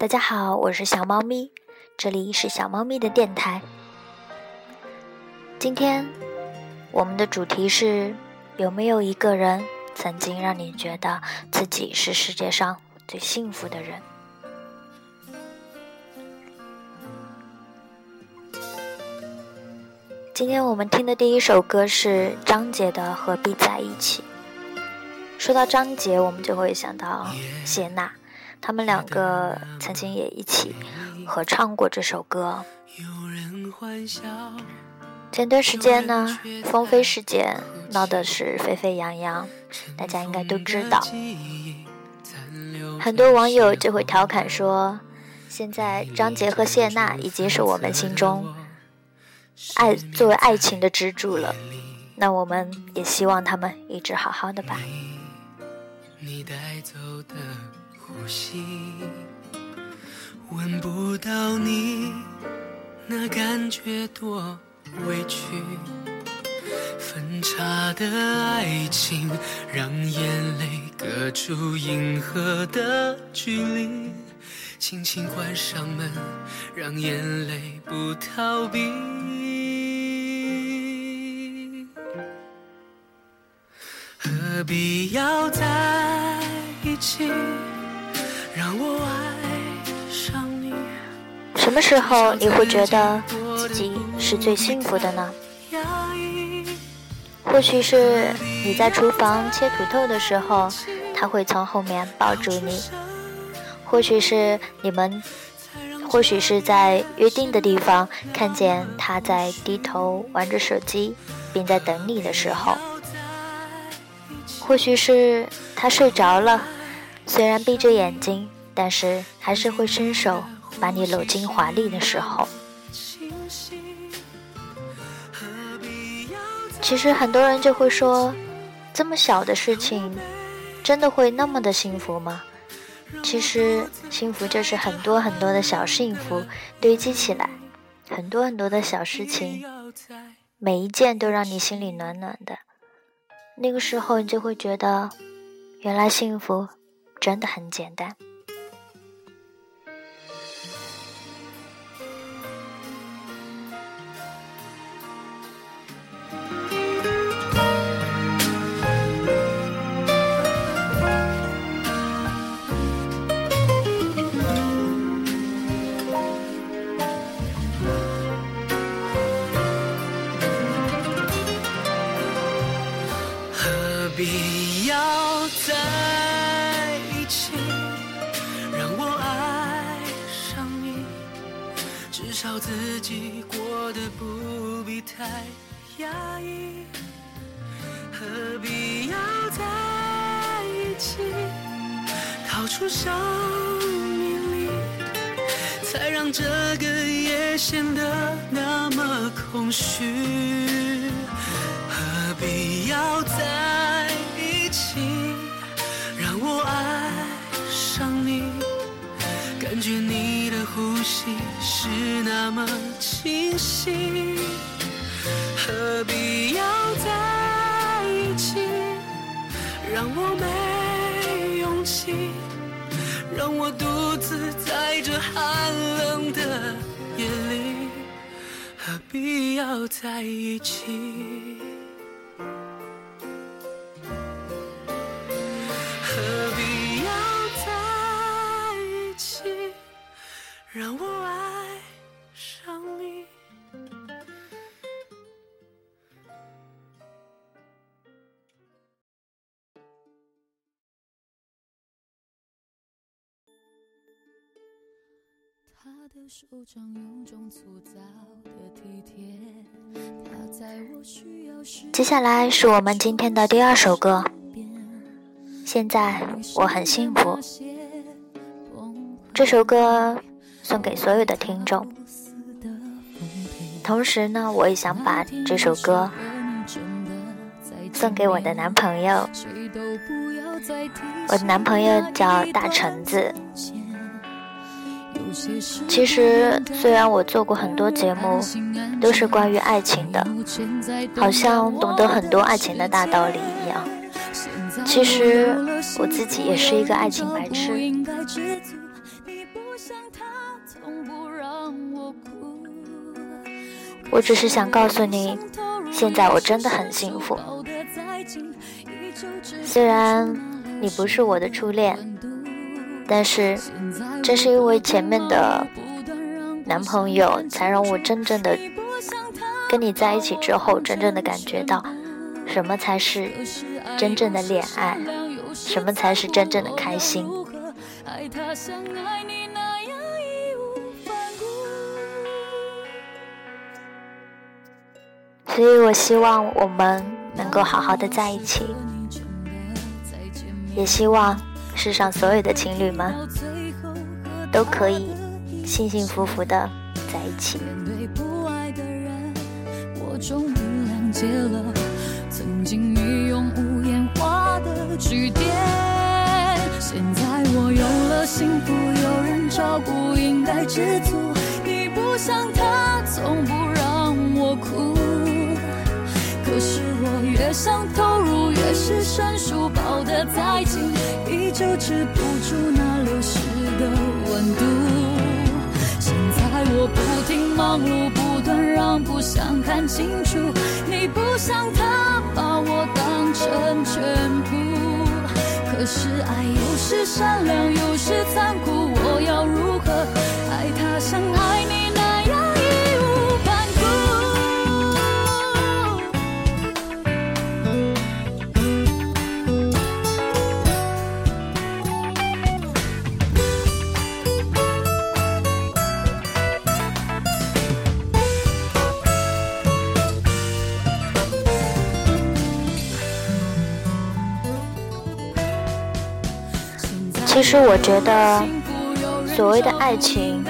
大家好，我是小猫咪，这里是小猫咪的电台。今天我们的主题是：有没有一个人曾经让你觉得自己是世界上最幸福的人？今天我们听的第一首歌是张杰的《何必在一起》。说到张杰，我们就会想到谢娜，他们两个曾经也一起合唱过这首歌。前段时间呢，风飞事件闹得是沸沸扬扬，大家应该都知道。很多网友就会调侃说，现在张杰和谢娜已经是我们心中。爱作为爱情的支柱了，那我们也希望他们一直好好的吧。你带走的呼吸，闻不到你那感觉多委屈。分岔的爱情，让眼泪隔出银河的距离。轻轻关上门，让眼泪不逃避。何必要在一起？让我爱上你。什么时候你会觉得自己是最幸福的呢？或许是你在厨房切土豆的时候，他会从后面抱住你；或许是你们，或许是在约定的地方看见他在低头玩着手机，并在等你的时候。或许是他睡着了，虽然闭着眼睛，但是还是会伸手把你搂进怀里的时候。其实很多人就会说，这么小的事情，真的会那么的幸福吗？其实幸福就是很多很多的小幸福堆积起来，很多很多的小事情，每一件都让你心里暖暖的。那个时候，你就会觉得，原来幸福真的很简单。至少自己过得不必太压抑。何必要在一起，掏出生命力，才让这个夜显得那么空虚。何必要在？是那么清晰，何必要在一起？让我没勇气，让我独自在这寒冷的夜里，何必要在一起？他的手掌有种粗糙的体贴接下来是我们今天的第二首歌。现在我很幸福。这首歌。送给所有的听众，同时呢，我也想把这首歌送给我的男朋友。我的男朋友叫大橙子。其实，虽然我做过很多节目，都是关于爱情的，好像懂得很多爱情的大道理一样。其实，我自己也是一个爱情白痴。我只是想告诉你，现在我真的很幸福。虽然你不是我的初恋，但是正是因为前面的男朋友，才让我真正的跟你在一起之后，真正的感觉到什么才是真正的恋爱，什么才是真正的开心。所以我希望我们能够好好的在一起，也希望世上所有的情侣们都可以幸幸福福的在一起。终于谅解了曾经你用无言画的句点，现在我有了幸福，有人照顾，应该知足。你不像他，从不让我哭。可是我越想是生疏，抱得再紧，依旧止不住那流失的温度。现在我不停忙碌，不断让步，想看清楚。你不像他，把我当成全部。可是爱有时善良，有时残酷，我要如其实我觉得，所谓的爱情，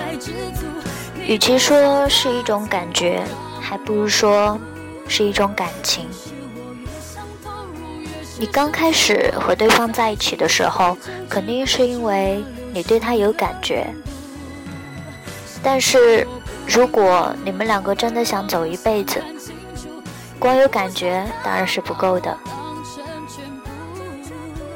与其说是一种感觉，还不如说是一种感情。你刚开始和对方在一起的时候，肯定是因为你对他有感觉。但是，如果你们两个真的想走一辈子，光有感觉当然是不够的。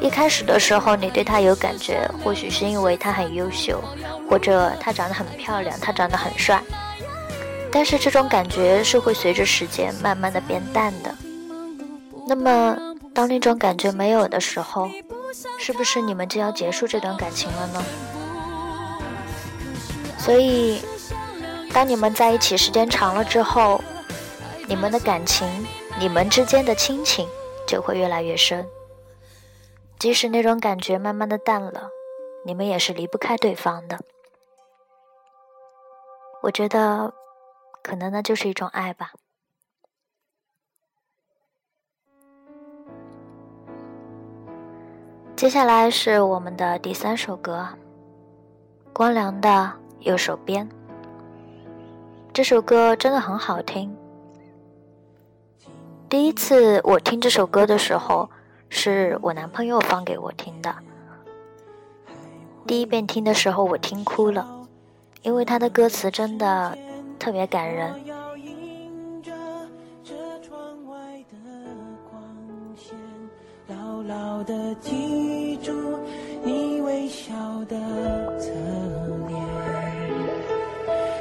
一开始的时候，你对他有感觉，或许是因为他很优秀，或者他长得很漂亮，他长得很帅。但是这种感觉是会随着时间慢慢的变淡的。那么，当那种感觉没有的时候，是不是你们就要结束这段感情了呢？所以，当你们在一起时间长了之后，你们的感情，你们之间的亲情就会越来越深。即使那种感觉慢慢的淡了，你们也是离不开对方的。我觉得，可能那就是一种爱吧。接下来是我们的第三首歌，光良的《右手边》。这首歌真的很好听。第一次我听这首歌的时候。是我男朋友放给我听的。第一遍听的时候，我听哭了，因为他的歌词真的特别感人。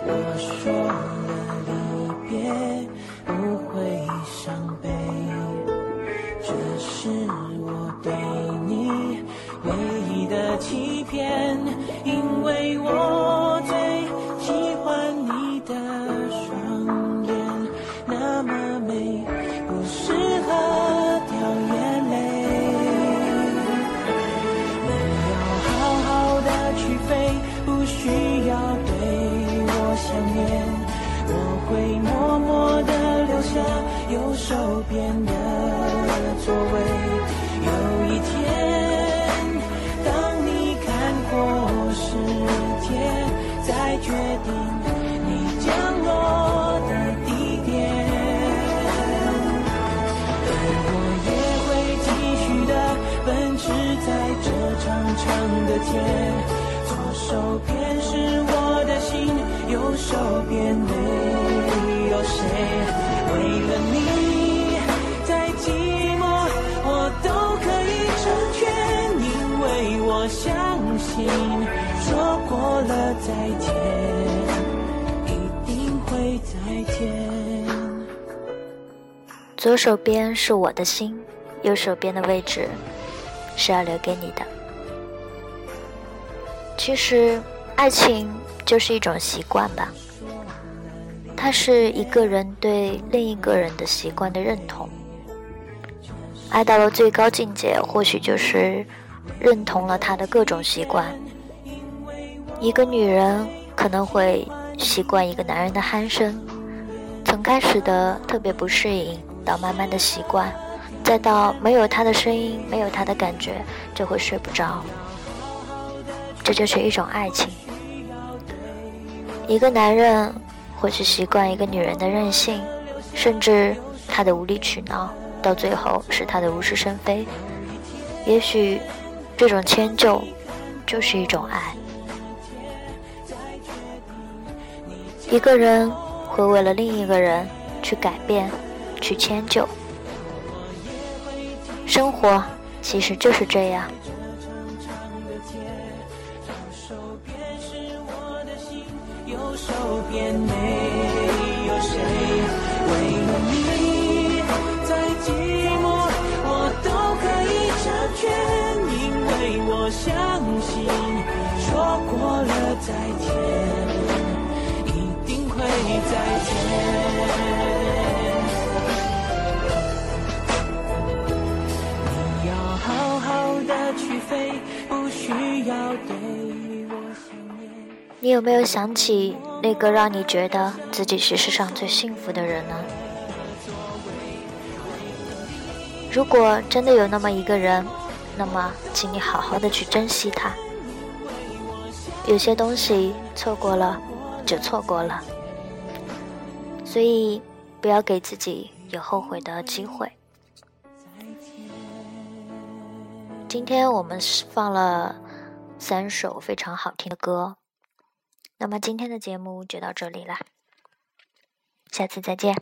我说了离别不会伤悲。是的右手边的。座位。有一天，当你看过世界，再决定你降落的地点。而我也会继续的奔驰在这长长的街。左手边是我的心，右手边没有谁。为了你。我都可以成全，因为我相信。说过了再见，一定会再见。左手边是我的心，右手边的位置是要留给你的。其实，爱情就是一种习惯吧。它是一个人对另一个人的习惯的认同。爱到了最高境界，或许就是认同了他的各种习惯。一个女人可能会习惯一个男人的鼾声，从开始的特别不适应，到慢慢的习惯，再到没有他的声音，没有他的感觉就会睡不着。这就是一种爱情。一个男人或许习惯一个女人的任性，甚至她的无理取闹。到最后是她的无事生非，也许这种迁就就是一种爱。一个人会为了另一个人去改变，去迁就。生活其实就是这样。手边没有谁为了你再寂寞？我都可以成全因为我相信。说过了再见一定会再见。你有没有想起那个让你觉得自己是世上最幸福的人呢？如果真的有那么一个人。那么，请你好好的去珍惜他。有些东西错过了，就错过了。所以，不要给自己有后悔的机会。今天我们放了三首非常好听的歌。那么，今天的节目就到这里了，下次再见。